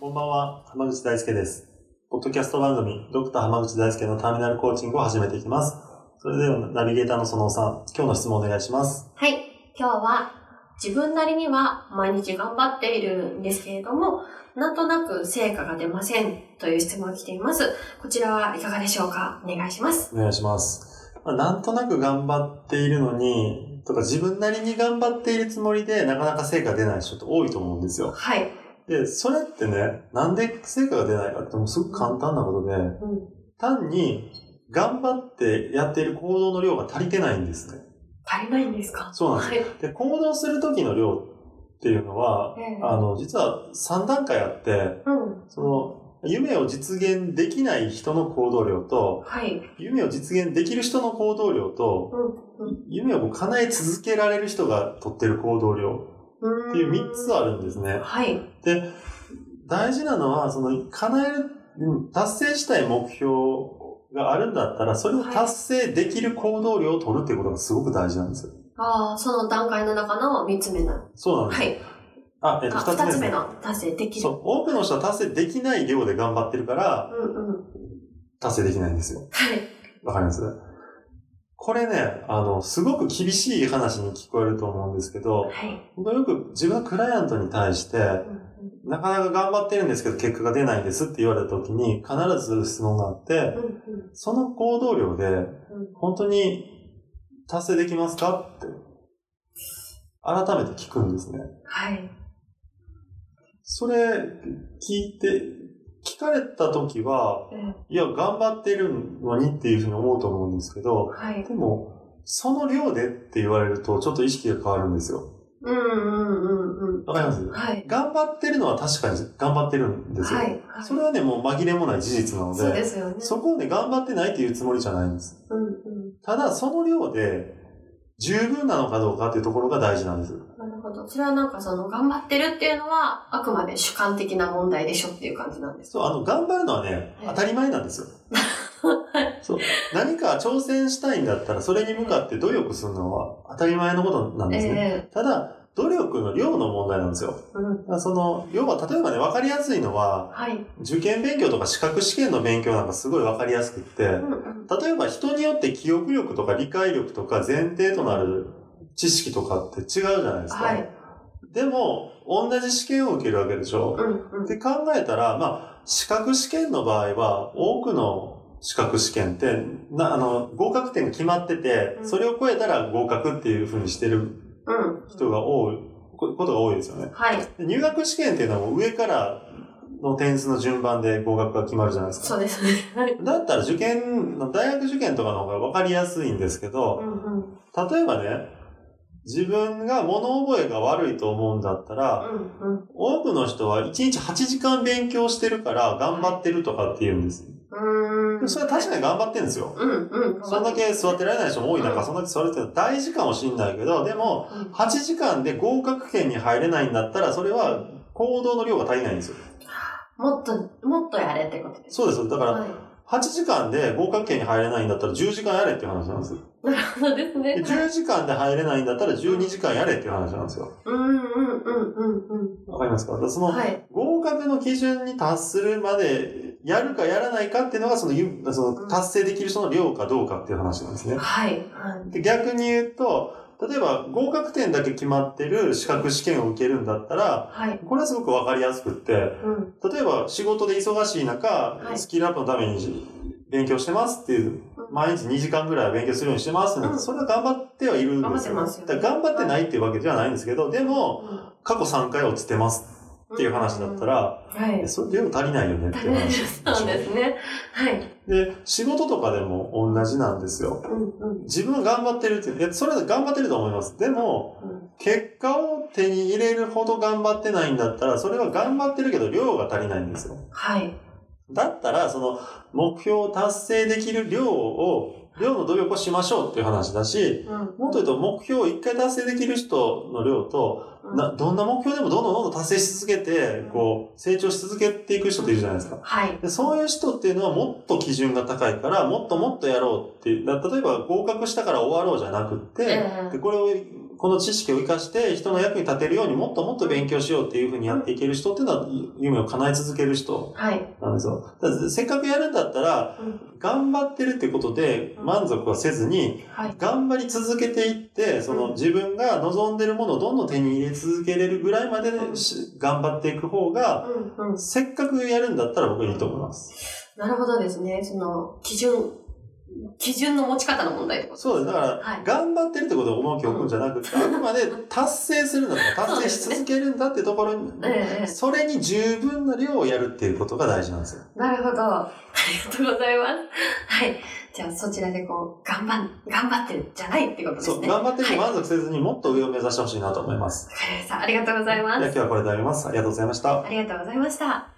こんばんは、浜口大輔です。ポッドキャスト番組、ドクター浜口大輔のターミナルコーチングを始めていきます。それでは、ナビゲーターの園尾さん、今日の質問お願いします。はい。今日は自分なりには毎日頑張っているんですけれども、なんとなく成果が出ませんという質問が来ています。こちらはいかがでしょうか？お願いします。お願いします。まあ、なんとなく頑張っているのに、とか自分なりに頑張っているつもりで、なかなか成果出ない人って多いと思うんですよ。はい。で、それってね、なんで成果が出ないかってもうすごく簡単なことで、うん。単に頑張ってやっている行動の量が足りてないんですね。足りないんですか？そうなんですはい。で、行動する時の量っていうのは、ええあの、実は3段階あって、うん。その、夢を実現できない人の行動量と、はい。夢を実現できる人の行動量と、うん。うん夢を叶え続けられる人が取ってる行動量うっていう3つあるんですね。はい。で、大事なのは、その、叶える、うん達成したい目標があるんだったら、それを達成できる行動量を取るっていうことがすごく大事なんですよ。ああ、その段階の中の3つ目の。そうなんです。はい。あ、えっと、あ、2つ目2ですねつ目の達成できる。そう、多くの人は達成できない量で頑張ってるから、うんうん。達成できないんですよ。はい。わかります？これね、あの、すごく厳しい話に聞こえると思うんですけど、はい。僕はよく自分のクライアントに対して、うんなかなか頑張ってるんですけど結果が出ないですって言われた時に必ず質問があって、うんうんその行動量でうん本当に達成できますかって改めて聞くんですね。はい。それ聞いて、聞かれた時は、えいや、頑張ってるのにっていうふうに思うと思うんですけど、はい。でも、その量でって言われると、ちょっと意識が変わるんですよ。うんうんうんうん。わかります？はい。頑張ってるのは確かに頑張ってるんですよ。はい。それはね、もう紛れもない事実なので、そうですよね。そこをね、頑張ってないっていうつもりじゃないんです。うんうん。ただ、その量で十分なのかどうかっていうところが大事なんです。なるほど。それはなんかその、頑張ってるっていうのは、あくまで主観的な問題でしょっていう感じなんですか？そう、あの、頑張るのはね、はい当たり前なんですよ。そう。何か挑戦したいんだったら、それに向かって努力するのは当たり前のことなんですね。えただ、努力の量の問題なんですよ。えうん。その、要は、例えばね、わかりやすいのは、はい。受験勉強とか資格試験の勉強なんかすごいわかりやすくって、うんうん。例えば人によって記憶力とか理解力とか前提となる知識とかって違うじゃないですか。はい。でも、同じ試験を受けるわけでしょ。うんうん。って考えたら、まあ、資格試験の場合は、多くの資格試験って、な、あの、合格点が決まってて、うんそれを超えたら合格っていう風にしてるうん。人が多い、こことが多いですよね。はい。で入学試験っていうのはもう上からの点数の順番で合格が決まるじゃないですか。そうですね。はい。だったら受験、大学受験とかの方が分かりやすいんですけどう、んうん。例えばね、自分が物覚えが悪いと思うんだったら、うんうん。多くの人は1日8時間勉強してるから頑張ってるとかって言うんです。うーん。それは確かに頑張ってるんですよ。うんうん。そんだけ座ってられない人も多い中、うんそんだけ座れてる大事かもしんないけど、でも、うん8時間で合格圏に入れないんだったら、それは行動の量が足りないんですよ。もっと、もっとやれってことです。そうです。だから、はい。8時間で合格圏に入れないんだったら10時間やれっていう話なんですよ。なるほどですね。で10時間で入れないんだったら12時間やれっていう話なんですよ。うんうんうんうんうん。わかりますか？その、はい。合格の基準に達するまでやるかやらないかっていうのがそのゆその達成できる人の量かどうかっていう話なんですね。はい。はい。で逆に言うと、例えば合格点だけ決まってる資格試験を受けるんだったら、はい。これはすごくわかりやすくって、うん。例えば仕事で忙しい中、はいスキルアップのために勉強してますっていう、毎日2時間ぐらい勉強するようにしてますってうんそれは頑張ってはいるんですよ。頑張ってますよだから頑張ってないっていうわけではないんですけど、でも、うん過去3回落ちてますっていう話だったら、はい。それ量足りないよねっていう話そうですね。はい。で、仕事とかでも同じなんですよ。うんうん自分が頑張ってるって、いや、それは頑張ってると思います。でも、うん結果を手に入れるほど頑張ってないんだったら、それは頑張ってるけど量が足りないんですよ。はい。だったら、その、目標を達成できる量を、量の努力をしましょうっていう話だし、うんもっと言うと目標を一回達成できる人の量と、うんなどんな目標でもどんどんどんどん達成し続けて、こう、成長し続けていく人っているじゃないですか。はい。でそういう人っていうのはもっと基準が高いから、もっともっとやろうっていう。だ例えば合格したから終わろうじゃなくって、ええでこれを、この知識を活かして人の役に立てるようにもっともっと勉強しようっていうふうにやっていける人っていうのは夢を叶え続ける人はい。なんですよ。だからせっかくやるんだったら、うん頑張ってるってことで満足はせずに、はい。頑張り続けていって、その自分が望んでるものをどんどん手に入れ続けれるぐらいまでし頑張っていく方が。せっかくやるんだったら僕はいいと思います。なるほどですね。その、基準、基準の持ち方の問題とそうです。だから、はい頑張ってるってことを重きを置くんじゃなくて、あくまで達成するんだとか、達成し続けるんだってところに、ええそれに十分な量をやるっていうことが大事なんですよ。なるほど。ありがとうございます。はい。じゃあ、そちらでこう、頑張、頑張ってるじゃないってことですそう、ね。頑張ってる満足せずにもっと上を目指してほしいなと思います。かりました。ありがとうございまでは今す。日はこれで終わります。ありがとうございました。ありがとうございました。